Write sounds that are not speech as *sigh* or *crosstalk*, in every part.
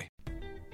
Bye.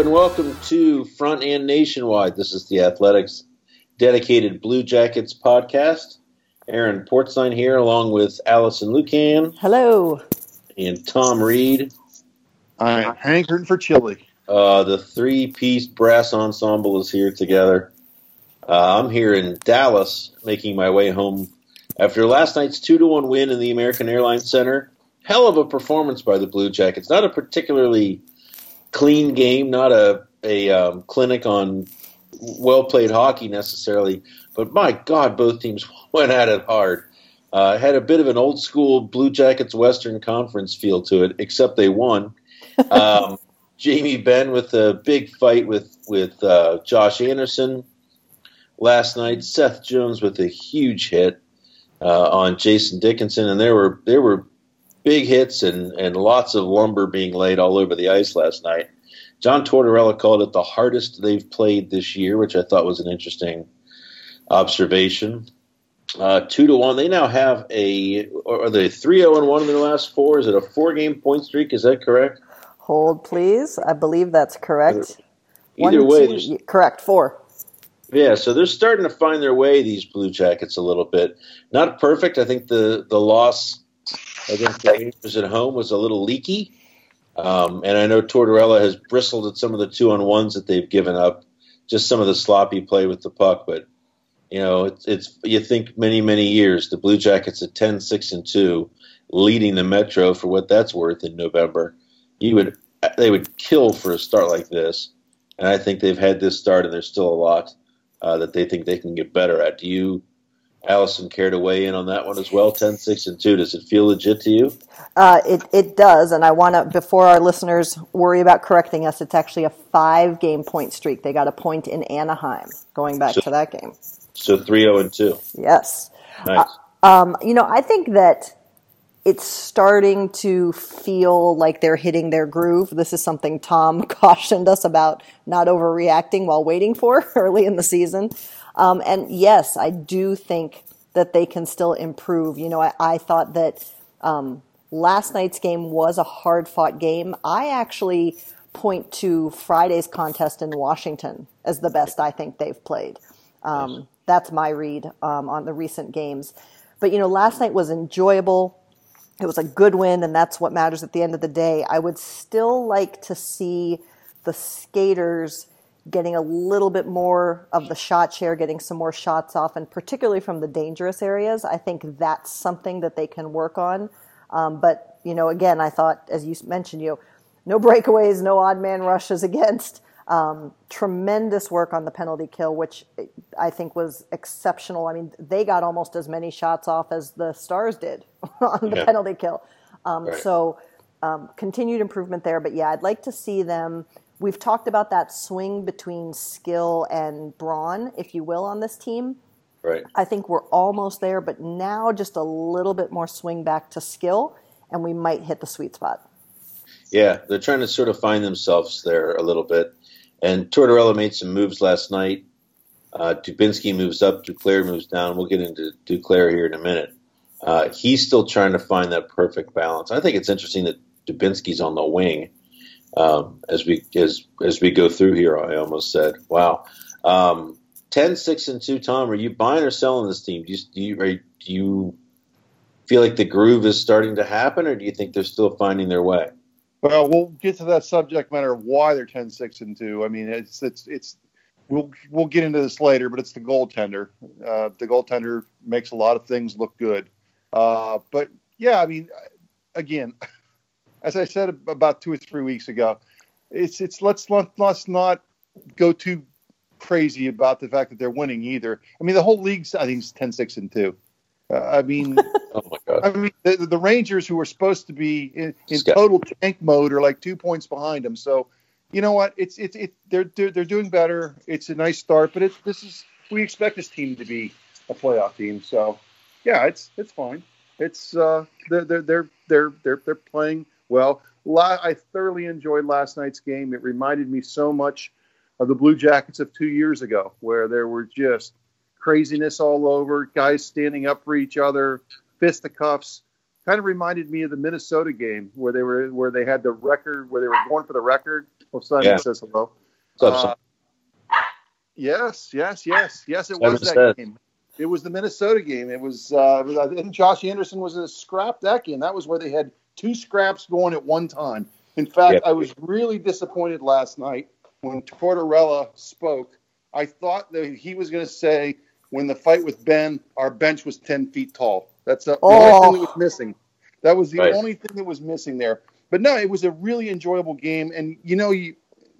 Hello and welcome to Front and Nationwide. This is the Athletics dedicated Blue Jackets podcast. Aaron Portzline here, along with Alison Lukan Hello. and Tom Reed. I'm hankering for chili. Uh, the three-piece brass ensemble is here together. Uh, I'm here in Dallas, making my way home after last night's two to one win in the American Airlines Center. Hell of a performance by the Blue Jackets. Not a particularly clean game, not a a um, clinic on well played hockey necessarily, but my God, both teams *laughs* went at it hard. Uh, had a bit of an old school Blue Jackets Western Conference feel to it, except they won. *laughs* Um, Jamie Benn with a big fight with with uh, Josh Anderson last night. Seth Jones with a huge hit uh, on Jason Dickinson, and there were there were big hits and, and lots of lumber being laid all over the ice last night. John Tortorella called it the hardest they've played this year, which I thought was an interesting observation. Uh, two to one. They now have a. Are they three zero and one in their last four? Is it a four game point streak? Is that correct? Hold, please. I believe that's correct. Either One, way, two- correct. Four. Yeah, so they're starting to find their way. These Blue Jackets a little bit. Not perfect. I think the the loss against the Rangers at home was a little leaky. Um, and I know Tortorella has bristled at some of the two on ones that they've given up, just some of the sloppy play with the puck. But you know, it's, it's you think many many years the Blue Jackets at 10, 6, and two, leading the Metro for what that's worth in November. You would they would kill for a start like this, and I think they've had this start, and there's still a lot uh, that they think they can get better at. Do you? Alison care to weigh in on that one as well? 10, 6, and 2. Does it feel legit to you? Uh, it, it does. And I want to, before our listeners worry about correcting us, it's actually a five game point streak. They got a point in Anaheim going back So- to that game. So 3 0 and 2. Yes. Nice. Um, you know, I think that it's starting to feel like they're hitting their groove. This is something Tom *laughs* cautioned us about not overreacting while waiting for *laughs* early in the season. Um, and yes, I do think that they can still improve. You know, I, I thought that um, last night's game was a hard fought game. I actually point to Friday's contest in Washington as the best I think they've played. Um, That's my read um, on the recent games. But, you know, last night was enjoyable. It was a good win, and that's what matters at the end of the day. I would still like to see the skaters getting a little bit more of the shot share, getting some more shots off, and particularly from the dangerous areas. I think that's something that they can work on. Um, but you know, again, I thought, as you mentioned, you know, no breakaways, no odd man rushes *laughs* against. Um, tremendous work on the penalty kill, which I think was exceptional. I mean, they got almost as many shots off as the Stars did *laughs* on the Yeah. penalty kill. Um, Right. So, um, continued improvement there. But yeah, I'd like to see them. We've talked about that swing between skill and brawn, if you will, on this team. Right. I think we're almost there, but now just a little bit more swing back to skill, and we might hit the sweet spot. Yeah, they're trying to sort of find themselves there a little bit. And Tortorella made some moves last night. Uh, Dubinsky moves up, Duclair moves down. We'll get into Duclair here in a minute. Uh, he's still trying to find that perfect balance. I think it's interesting that Dubinsky's on the wing um, as we as as we go through here. I almost said, "Wow." Um, 10, 6, and two. Tom, are you buying or selling this team? Do you do you, are, do you feel like the groove is starting to happen, or do you think they're still finding their way? Well, we'll get to that subject matter of why they're 10 6 and 2. I mean, it's, it's, it's, we'll, we'll get into this later, but it's the goaltender. Uh, the goaltender makes a lot of things look good. Uh, but yeah, I mean, again, as I said about two or three weeks ago, it's, it's, let's, let, let's not go too crazy about the fact that they're winning either. I mean, the whole league's, I think, is 10 6 and 2. Uh, I mean, *laughs* Oh my god! I mean, the, the Rangers, who are supposed to be in, in total tank mode, are like two points behind them. So, you know what? It's it's it. They're they're, they're doing better. It's a nice start, but it's this is we expect this team to be a playoff team. So, yeah, it's it's fine. It's uh they're they're they're they're they're, they're playing well. La- I thoroughly enjoyed last night's game. It reminded me so much of the Blue Jackets of two years ago, where there were just craziness all over, guys standing up for each other, fisticuffs. Kind of reminded me of the Minnesota game where they were where they had the record where they were going for the record. Well, Simon Yeah. says hello. What's up, Uh, yes, yes, yes, yes. It Simon was that says. game. It was the Minnesota game. It was. Uh, it was I think Josh Anderson was in a scrap that game. That was where they had two scraps going at one time. In fact, Yep. I was really disappointed last night when Tortorella spoke. I thought that he was going to say, "When the fight with Benn, our bench was ten feet tall." That's the, the only Oh. thing that was missing. That was the Right. only thing that was missing there. But no, it was a really enjoyable game, and you know, you,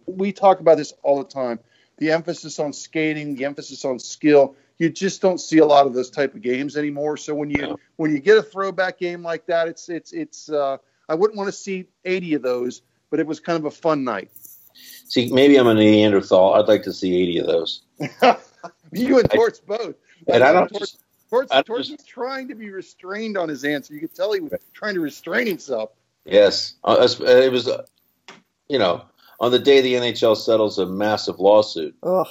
we talk about this all the time. The emphasis on skating, the emphasis on skill. You just don't see a lot of those type of games anymore. So when you No. when you get a throwback game like that, it's it's it's. Uh, I wouldn't want to see 80 of those, but it was kind of a fun night. See, maybe I'm a Neanderthal. I'd like to see 80 of those. *laughs* you and Torts both. And I don't Torts, just- Torts, I Torts just- was trying to be restrained on his answer. You could tell he was trying to restrain himself. Yes, uh, uh, it was. Uh, you know, on the day the NHL settles a massive lawsuit, Ugh.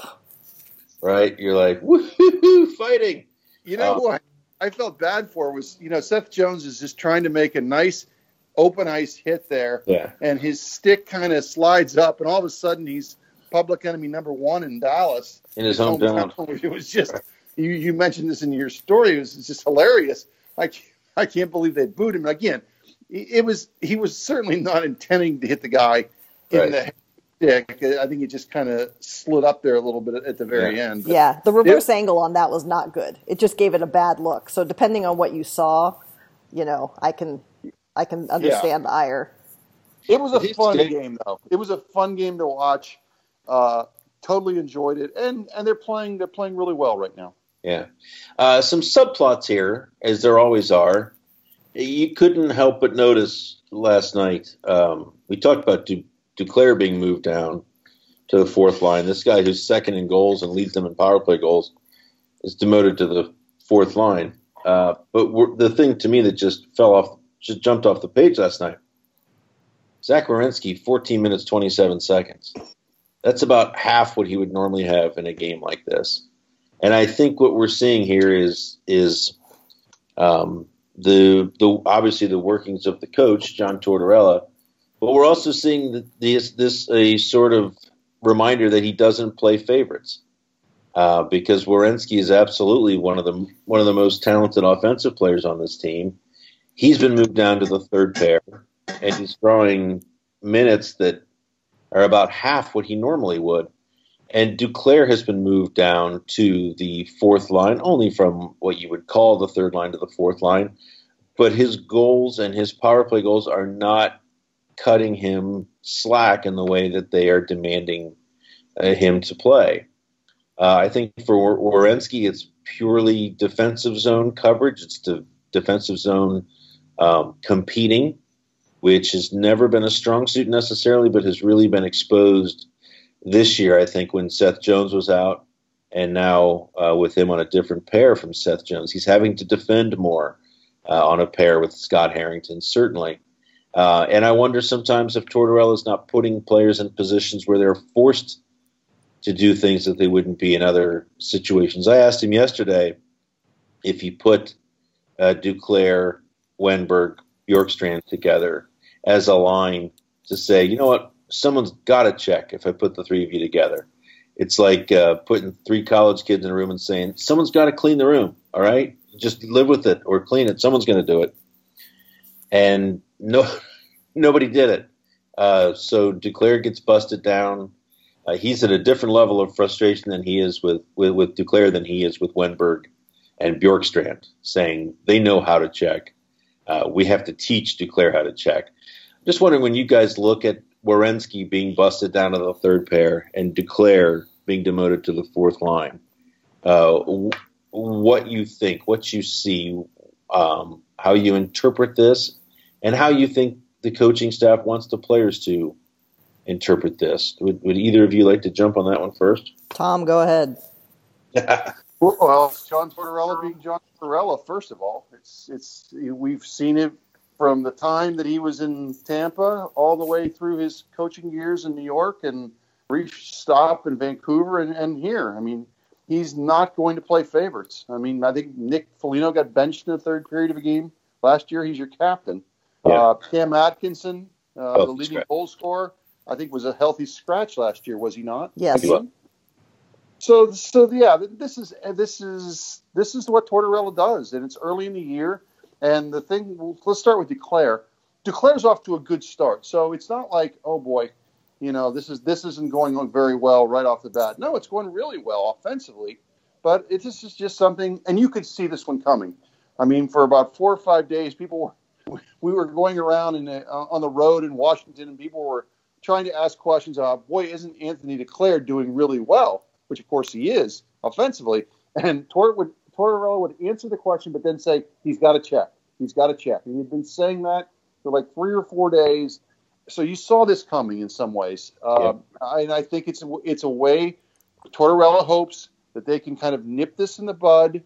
Right? You're like, woohoo, fighting. You know um, Oh. who I, felt bad for was, you know, Seth Jones is just trying to make a nice open ice hit there, Yeah, and his stick kind of slides up, and all of a sudden he's public enemy number one in Dallas. in his hometown. *laughs* It was just you. You mentioned this in your story. It was just hilarious. I can't, I can't believe they booed him again. It it was he was certainly not intending to hit the guy in Right. the stick. I think it just kind of slid up there a little bit at the very Yeah. end. But Yeah, the reverse angle on that was not good. It just gave it a bad look. So depending on what you saw, you know, I can I can understand the ire. It was a He's fun good. game, though. It was a fun game to watch. Uh, totally enjoyed it, and and they're playing they're playing really well right now. Yeah. Uh, some subplots here, as there always are. You couldn't help but notice last night. Um, we talked about du- Duclair being moved down to the fourth line. This guy who's second in goals and leads them in power play goals is demoted to the fourth line. Uh, but the thing to me that just fell off, just jumped off the page last night. Zach Werenski, 14 minutes 27 seconds. That's about half what he would normally have in a game like this. And I think what we're seeing here is is um, the the obviously the workings of the coach John Tortorella, but we're also seeing th- this this a sort of reminder that he doesn't play favorites uh, because Werenski is absolutely one of the one of the most talented offensive players on this team. He's been moved down to the third pair, and he's throwing minutes that are about half what he normally would. And Duclair has been moved down to the fourth line, only from what you would call the third line to the fourth line. But his goals and his power play goals are not cutting him slack in the way that they are demanding uh, him to play. Uh, I think for Werenski, it's purely defensive zone coverage. It's the defensive zone um, competing, which has never been a strong suit necessarily, but has really been exposed this year. I think when Seth Jones was out, and now uh, with him on a different pair from Seth Jones, he's having to defend more uh, on a pair with Scott Harrington, certainly. Uh, and I wonder sometimes if Tortorella is not putting players in positions where they're forced to do things that they wouldn't be in other situations. I asked him yesterday if he put uh, Duclair, Wennberg, Bjorkstrand together as a line to say, you know what, someone's got to check if I put the three of you together. It's like uh, putting three college kids in a room and saying, someone's got to clean the room, all right? Just live with it or clean it. Someone's going to do it. And no, *laughs* nobody did it. Uh, so Duclair gets busted down. Uh, he's at a different level of frustration than he is with, with, with Duclair than he is with Wennberg and Bjorkstrand, saying they know how to check. Uh, we have to teach Duclair how to check. Just wondering when you guys look at Werenski being busted down to the third pair and Duclair being demoted to the fourth line, uh, what you think, what you see, um, how you interpret this, and how you think the coaching staff wants the players to interpret this. Would, would either of you like to jump on that one first? Tom, go ahead. *laughs* well, John Tortorella being John Tortorella, first of all, it's it's we've seen it from the time that he was in Tampa all the way through his coaching years in New York and brief stop in Vancouver and, and here. I mean, he's not going to play favorites. I mean, I think Nick Foligno got benched in the third period of a game last year. He's your captain. Yeah. Uh, Cam Atkinson, uh, the leading goal scorer, I think was a healthy scratch last year, was he not? Yes. So, so yeah, this is this is this is what Tortorella does, and it's early in the year. And the thing, let's start with Duclair. Duclair's off to a good start, so it's not like, oh boy, you know, this is this isn't going on very well right off the bat. No, it's going really well offensively, but it, this is just something, and you could see this one coming. I mean, for about four or five days, people were we were going around in a, uh, on the road in Washington, and people were trying to ask questions of, boy, isn't Anthony Duclair doing really well? Which, of course, he is offensively. And Tor- would, Tortorella would answer the question, but then say, he's got to check. He's got to check. And he'd been saying that for like three or four days. So you saw this coming in some ways. Um, yeah. And I think it's a, it's a way Tortorella hopes that they can kind of nip this in the bud.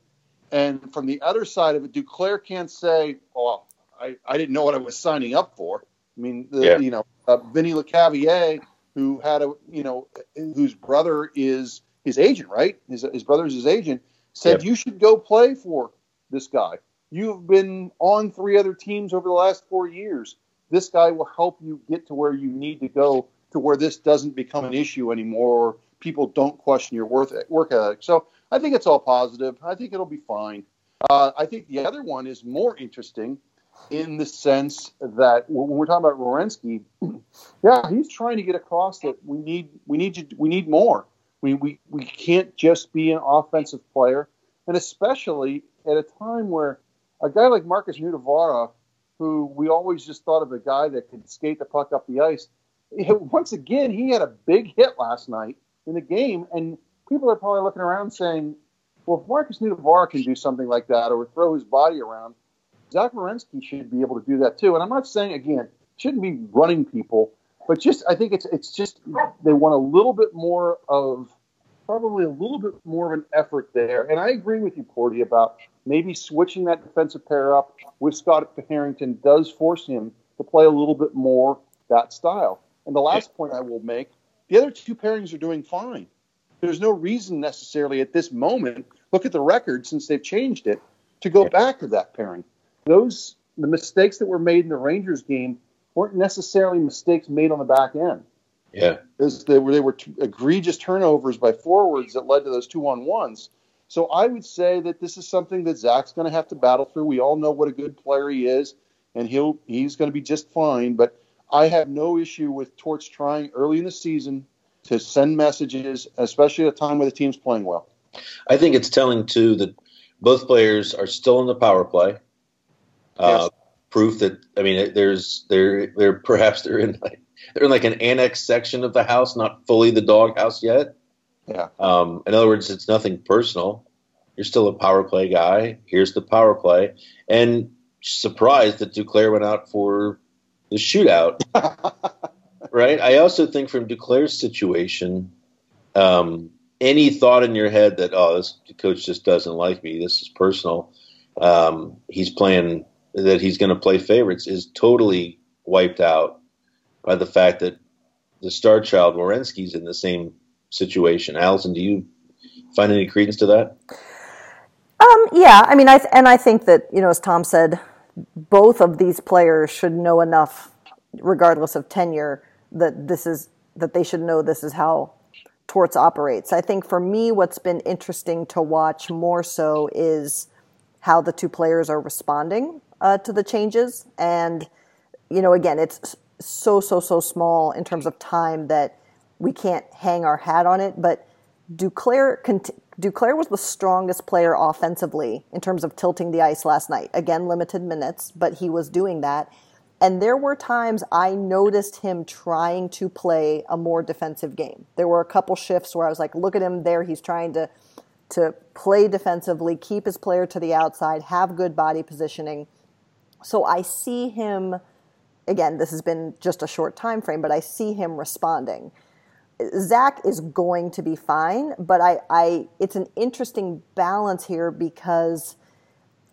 And from the other side of it, Duclair can't say, oh, I, I didn't know what I was signing up for. I mean, the, yeah. you know, uh, Vinny Lecavalier, who had a, you know, whose brother is his agent, right? His, his brother's his agent, said yep. you should go play for this guy. You've been on three other teams over the last four years. This guy will help you get to where you need to go to where this doesn't become an issue anymore or people don't question your worth, work ethic. So I think it's all positive. I think it'll be fine. Uh, I think the other one is more interesting in the sense that when we're talking about Werenski, *clears throat* yeah, he's trying to get across that we need we need to, we need more. We, we we can't just be an offensive player, and especially at a time where a guy like Markus Nutivaara, who we always just thought of a guy that could skate the puck up the ice, *laughs* once again he had a big hit last night in the game, and people are probably looking around saying, "Well, if Markus Nutivaara can do something like that or throw his body around." Zach Werenski should be able to do that too. And I'm not saying again shouldn't be running people, but just I think it's it's just they want a little bit more of probably a little bit more of an effort there. And I agree with you, Porty, about maybe switching that defensive pair up with Scott Harrington does force him to play a little bit more that style. And the last point I will make, the other two pairings are doing fine. There's no reason necessarily at this moment, look at the record since they've changed it, to go back to that pairing those the mistakes that were made in the Rangers game weren't necessarily mistakes made on the back end. Yeah, they were they were t- egregious turnovers by forwards that led to those two on ones. So I would say that this is something that Zach's going to have to battle through. We all know what a good player he is, and he'll he's going to be just fine. But I have no issue with Torts trying early in the season to send messages, especially at a time where the team's playing well. I think it's telling too that both players are still in the power play. Uh, Yes. Proof that I mean, there's they're they're perhaps they're in like they're in like an annex section of the house, not fully the doghouse yet. Yeah. Um, in other words, it's nothing personal. You're still a power play guy. Here's the power play, and surprised that Duclair went out for the shootout. *laughs* right. I also think from Duclair's situation, um, any thought in your head that oh, this coach just doesn't like me. This is personal. Um, he's playing that he's going to play favorites is totally wiped out by the fact that the star child Werenski's in the same situation. Alison, do you find any credence to that? Um, yeah, I mean, I th- and I think that you know, as Tom said, both of these players should know enough, regardless of tenure, that this is that they should know this is how Torts operates. I think for me, what's been interesting to watch more so is how the two players are responding uh, to the changes, and you know, again, it's so so so small in terms of time that we can't hang our hat on it, but. Duclair, cont- Duclair was the strongest player offensively in terms of tilting the ice last night. Again, limited minutes, but he was doing that. And there were times I noticed him trying to play a more defensive game. There were a couple shifts where I was like, look at him there. He's trying to, to play defensively, keep his player to the outside, have good body positioning. So I see him, again, this has been just a short time frame, but I see him responding. Zach is going to be fine, but I, I it's an interesting balance here because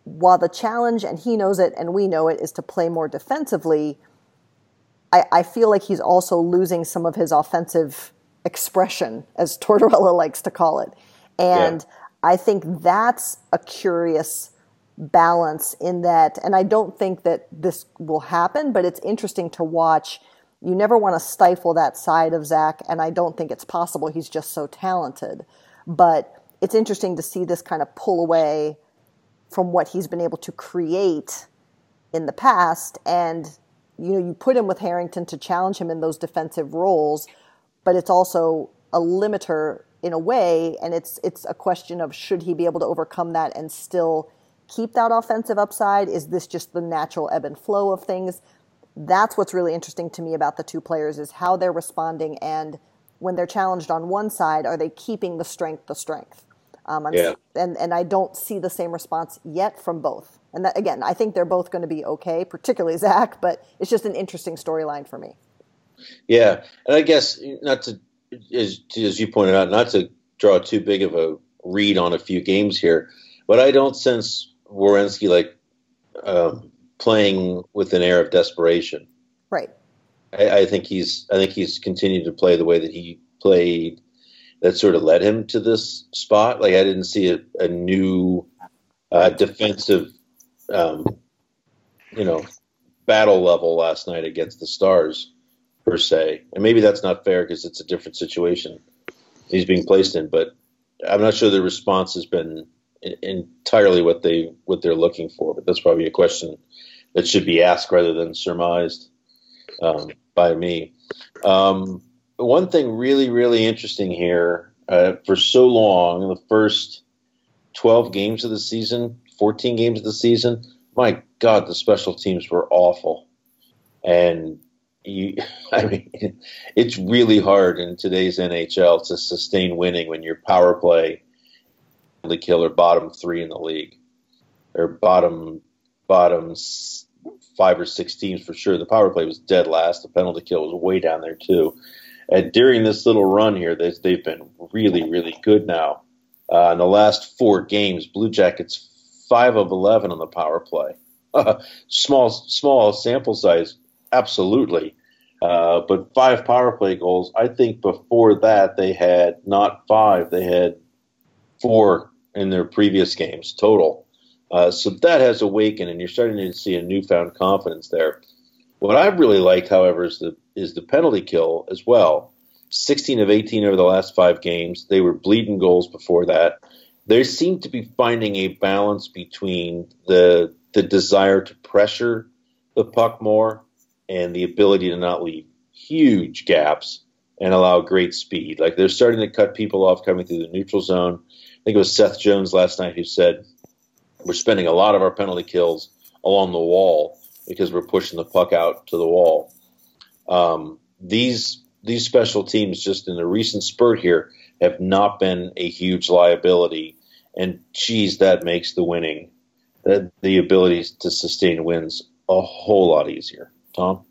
while the challenge, and he knows it and we know it, is to play more defensively, I, I feel like he's also losing some of his offensive expression, as *laughs* Tortorella likes to call it. And I think that's a curious balance in that, and I don't think that this will happen, but it's interesting to watch. You never want to stifle that side of Zach, and I don't think it's possible. He's just so talented. But it's interesting to see this kind of pull away from what he's been able to create in the past. And, you know, you put him with Harrington to challenge him in those defensive roles, but it's also a limiter in a way. And it's, it's a question of should he be able to overcome that and still keep that offensive upside? Is this just the natural ebb and flow of things? That's what's really interesting to me about the two players is how they're responding and when they're challenged on one side, are they keeping the strength the strength? Um, I'm- Yeah. and and I don't see the same response yet from both. And that, again, I think they're both going to be okay, particularly *laughs* Zach. But it's just an interesting storyline for me. Yeah, and I guess not to as, as you pointed out, not to draw too big of a read on a few games here, but I don't sense Werenski like um, playing with an air of desperation. Right. I, I think he's I think he's continued to play the way that he played that sort of led him to this spot. Like I didn't see a, a new uh, defensive, um, you know, battle level last night against the Stars per se. And maybe that's not fair because it's a different situation he's being placed in. But I'm not sure the response has been en- entirely what they what they're looking for. But that's probably a question that should be asked rather than surmised um, by me. Um, one thing really, really interesting here uh, for so long, the first 12 games of the season, 14 games of the season, my God, the special teams were awful. And you, *laughs* I mean, it's really hard in today's NHL to sustain winning when your power play, killer bottom three in the league, or bottom bottom five or six teams for sure. The power play was dead last. The penalty kill was way down there too. And during this little run here, they, they've been really, really good now. Uh, in the last four games, Blue Jackets five of eleven on the power play. *laughs* small, small sample size, absolutely. Uh, but five power play goals. I think before that they had not five, they had four in their previous games total. Uh, so that has awakened, and you're starting to see a newfound confidence there. What I really liked, however, is the is the penalty kill as well. 16 of 18 over the last five games. They were bleeding goals before that. They seem to be finding a balance between the the desire to pressure the puck more and the ability to not leave huge gaps and allow great speed. Like they're starting to cut people off coming through the neutral zone. I think it was Seth Jones last night who said we're spending a lot of our penalty kills along the wall because we're pushing the puck out to the wall. Um, these these special teams, just in the recent spurt here, have not been a huge liability. And geez, that makes the winning, the, the ability to sustain wins a whole lot easier. Tom?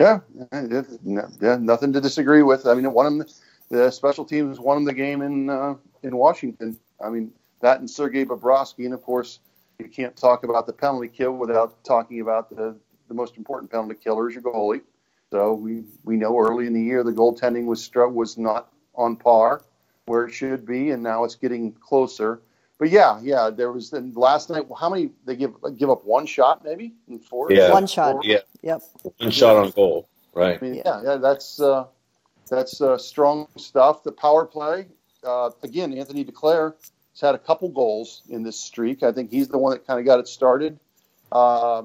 Yeah, yeah, nothing to disagree with. I mean, one of them, the special teams won the game in uh, in Washington. I mean, that and Sergei Bobrovsky, and of course, you can't talk about the penalty kill without talking about the the most important penalty killer is your goalie. So we we know early in the year the goaltending was was not on par where it should be, and now it's getting closer. But yeah, yeah, there was the last night. How many they give give up one shot maybe in four? Yeah, One shot. Four? Yeah, Yep. one shot on goal. Right. I mean, yeah, yeah, that's uh, that's uh, strong stuff. The power play uh, again. Anthony Duclair has had a couple goals in this streak. I think he's the one that kind of got it started. Uh,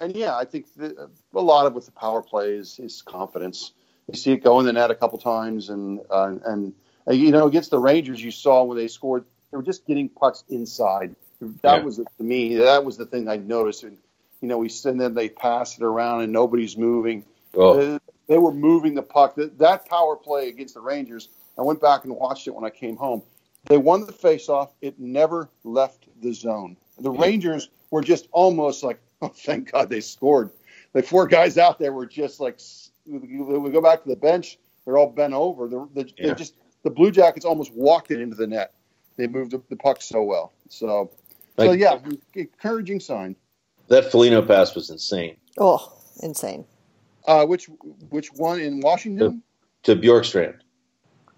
and yeah, I think the, a lot of with the power play is, is confidence. You see it go in the net a couple times, and uh, and uh, you know against the Rangers, you saw when they scored, they were just getting pucks inside. That Yeah. was to me. That was the thing I noticed. And you know, we and then they pass it around, and nobody's moving. Oh, Uh, they were moving the puck. That, that power play against the Rangers, I went back and watched it when I came home. They won the faceoff. It never left the zone. The Rangers were just almost like, oh, thank God they scored. The four guys out there were just like, we go back to the bench. They're all bent over. They're, they're, Yeah. they're just the Blue Jackets almost walked it into the net. They moved the, the puck so well. So, so yeah, encouraging sign. that Foligno pass was insane Oh, insane. Uh, which which one in Washington? to Bjorkstrand.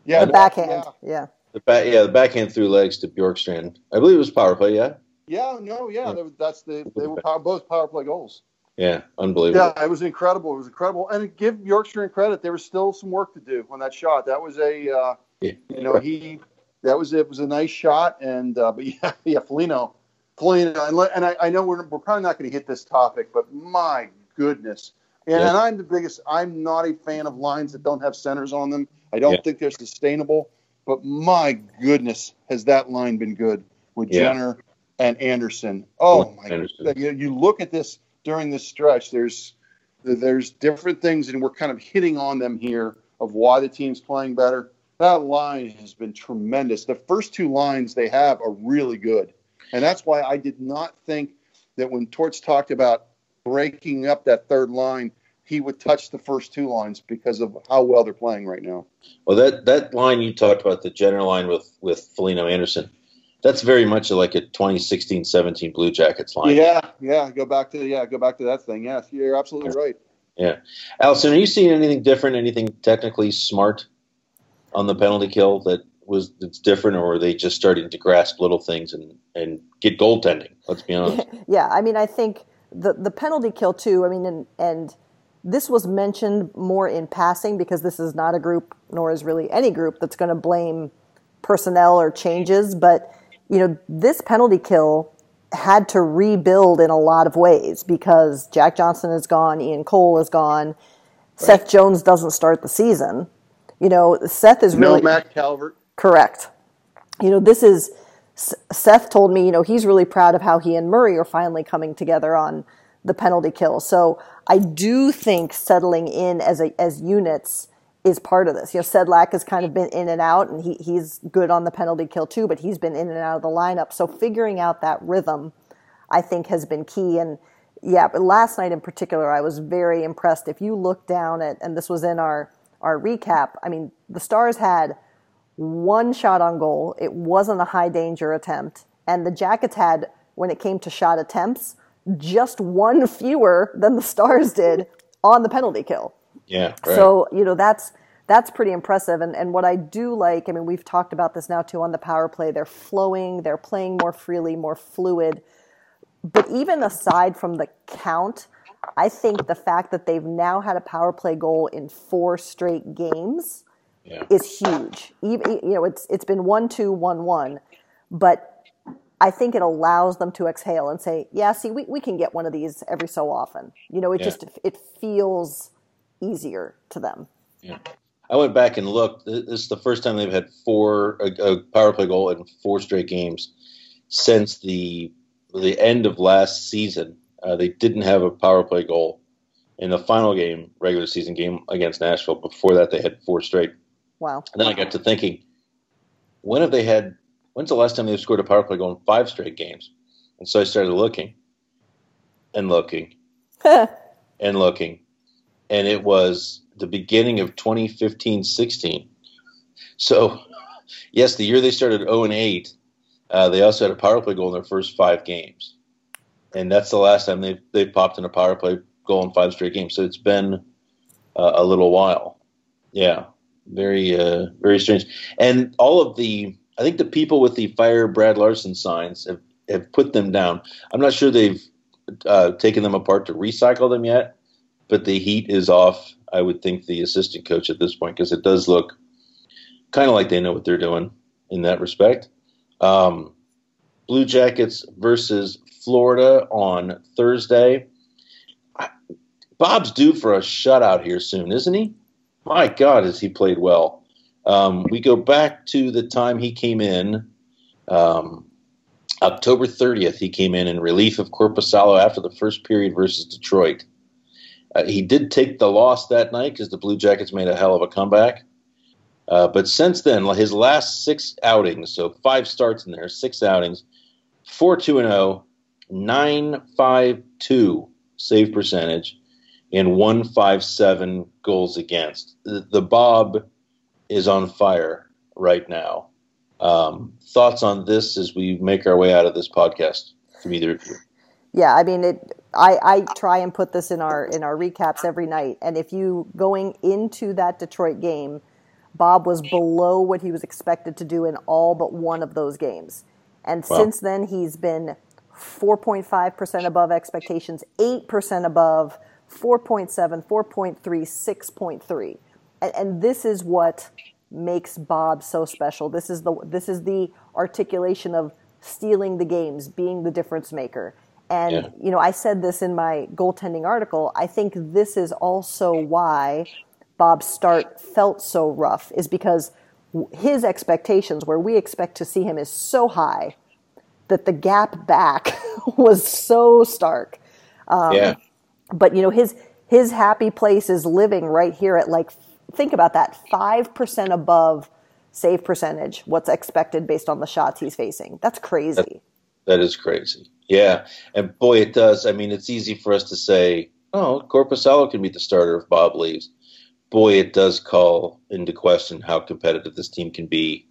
Yeah, The backhand. Yeah. Yeah. The back, yeah, the backhand through legs to Bjorkstrand. I believe it was power play. Yeah, Yeah, no, yeah, Yeah. that's the they were power, both power play goals. yeah, unbelievable. Yeah, it was incredible. It was incredible, and give Bjorkstrand credit. There was still some work to do on that shot. That was a, uh, Yeah. you know, he that was it was a nice shot, and uh, but *laughs* yeah, yeah, Foligno, Foligno, and, and I, I know we're we're probably not going to hit this topic, but my goodness, and, Yeah. and I'm the biggest. I'm not a fan of lines that don't have centers on them. I don't Yeah. think they're sustainable. But my goodness, has that line been good with Yeah. Jenner and Anderson? Oh my! Anderson. You, you look at this during this stretch. There's there's different things, and we're kind of hitting on them here of why the team's playing better. That line has been tremendous. The first two lines they have are really good, and that's why I did not think that when Torts talked about breaking up that third line, he would touch the first two lines because of how well they're playing right now. Well, that that line you talked about, the general line with with Foligno Anderson, that's very much like a 2016-17 Blue Jackets line. Yeah, yeah. Go back to yeah, go back to that thing. Yes, you're absolutely right. Yeah. Alison, are you seeing anything different, anything technically smart on the penalty kill that was that's different, or are they just starting to grasp little things and, and get goaltending? Let's be honest. *laughs* Yeah, I mean, I think the the penalty kill too. I mean, and, and this was mentioned more in passing because this is not a group, nor is really any group that's going to blame personnel or changes. But you know, this penalty kill had to rebuild in a lot of ways because Jack Johnson is gone, Ian Cole is gone, Seth Jones doesn't start the season. You know, Seth is No really Matt Calvert. Correct. You know, this is S- Seth told me, you know, he's really proud of how he and Murray are finally coming together on the penalty kill. So I do think settling in as a as units is part of this. You know, Sedlak has kind of been in and out, and he he's good on the penalty kill too, but he's been in and out of the lineup. So figuring out that rhythm, I think, has been key. And yeah, but last night in particular, I was very impressed. If you look down at, and this was in our our recap, I mean, the Stars had one shot on goal. It wasn't a high danger attempt. And the Jackets had, when it came to shot attempts, just one fewer than the Stars did on the penalty kill. Yeah. Right. So, you know, that's that's pretty impressive. And and what I do like, I mean, we've talked about this now too on the power play. They're flowing, they're playing more freely, more fluid. But even aside from the count, I think the fact that they've now had a power play goal in four straight games yeah. is huge. Even you know, it's it's been one two one one, but I think it allows them to exhale and say, "Yeah, see, we, we can get one of these every so often." You know, it Yeah. just it feels easier to them. Yeah. I went back and looked. This is the first time they've had four a, a power play goal in four straight games since the the end of last season. Uh, they didn't have a power play goal in the final game, regular season game against Nashville. Before that, they had four straight. Wow. And then I got to thinking, when have they had? When's the last time they've scored a power play goal in five straight games? And so I started looking and looking *laughs* and looking, and it was the beginning of 2015-16. So, yes, the year they started 0 and 8, uh, they also had a power play goal in their first five games, and that's the last time they've they've popped in a power play goal in five straight games. So it's been uh, a little while. Yeah, very uh, very strange. And all of the, I think the people with the fire Brad Larsen signs have have put them down. I'm not sure they've uh, taken them apart to recycle them yet, but the heat is off. I would think the assistant coach at this point because it does look kind of like they know what they're doing in that respect. Um, Blue Jackets versus Florida on Thursday. Bob's due for a shutout here soon, isn't he? My God, has he played well? Um, we go back to the time he came in. Um, October 30th, he came in in relief of Korpisalo after the first period versus Detroit. Uh, he did take the loss that night because the Blue Jackets made a hell of a comeback. Uh, but since then, his last six outings, so five starts in there, six outings, 4 2 0, 9 5 2 save percentage, and 157 goals against. The, the Bob is on fire right now. Um, thoughts on this as we make our way out of this podcast from either of you? Yeah, I mean it. I, I try and put this in our in our recaps every night, and if you going into that Detroit game, Bob was below what he was expected to do in all but one of those games, and wow. since then he's been 4.5 percent above expectations, eight percent above, 4.7, 4.3, 6.3, and, and this is what makes Bob so special. This is the this is the articulation of stealing the games, being the difference maker. And yeah. you know, I said this in my goaltending article. I think this is also why Bob's start felt so rough is because his expectations where we expect to see him is so high that the gap back *laughs* was so stark. Um, yeah. But you know, his his happy place is living right here at like think about that 5% above save percentage, what's expected based on the shots he's facing. That's crazy. that, that is crazy. Yeah. And boy, it does. I mean, it's easy for us to say, oh, Korpisalo can be the starter if Bob leaves. Boy, it does call into question how competitive this team can be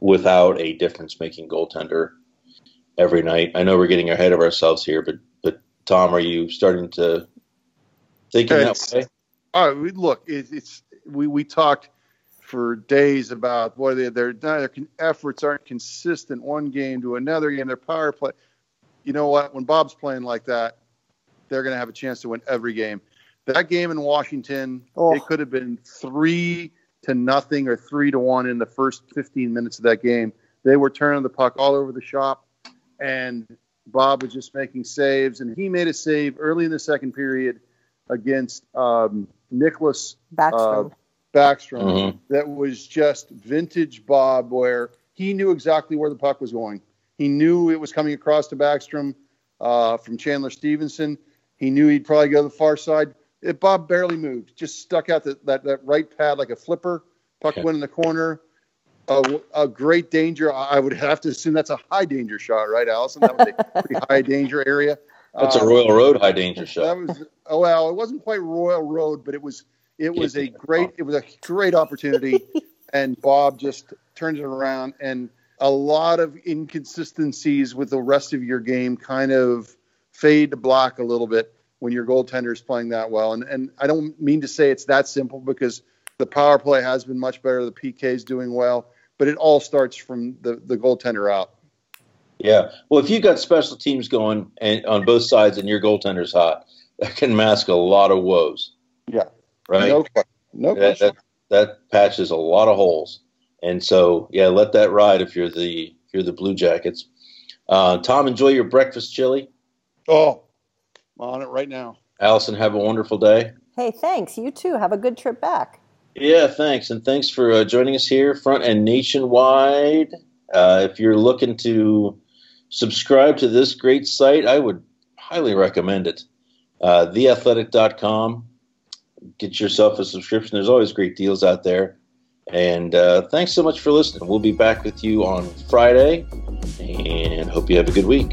without a difference making goaltender every night. I know we're getting ahead of ourselves here, but but Tom, are you starting to think in that way? Oh, look, it, it's we we talked for days about boy their their, their efforts aren't consistent one game to another game. Their power play. You know what? When Bob's playing like that, they're going to have a chance to win every game. That game in Washington, oh. it could have been three to nothing or three to one in the first 15 minutes of that game. They were turning the puck all over the shop, and Bob was just making saves. And he made a save early in the second period against um, Nicklas Backstrom. Uh, Backstrom mm-hmm. that was just vintage Bob, where he knew exactly where the puck was going. He knew it was coming across to Backstrom uh, from Chandler Stephenson. He knew he'd probably go to the far side. It, Bob barely moved, just stuck out the, that, that right pad like a flipper. Puck okay. went in the corner. A, a, great danger. I would have to assume that's a high danger shot, right, Alison? That was a pretty high danger area. That's a um, Royal Road high danger shot. That was oh well, it wasn't quite Royal Road, but it was it was a great it was a great opportunity, *laughs* and Bob just turned it around and a lot of inconsistencies with the rest of your game kind of fade to black a little bit when your goaltender is playing that well. And and I don't mean to say it's that simple because the power play has been much better. The PK is doing well, but it all starts from the the goaltender out. Yeah. Well, if you've got special teams going and, on both sides and your goaltender's hot, that can mask a lot of woes. Yeah. Right. No, no that, that, that patches a lot of holes. And so, yeah, let that ride if you're the if you're the Blue Jackets. Uh, Tom, enjoy your breakfast chili. Oh, I'm on it right now. Alison, have a wonderful day. Hey, thanks. You too. Have a good trip back. Yeah, thanks, and thanks for uh, joining us here, front and nationwide. Uh, if you're looking to subscribe to this great site, I would highly recommend it. Uh, theathletic.com. Get yourself a subscription. There's always great deals out there. And uh, thanks so much for listening. We'll be back with you on Friday, and hope you have a good week.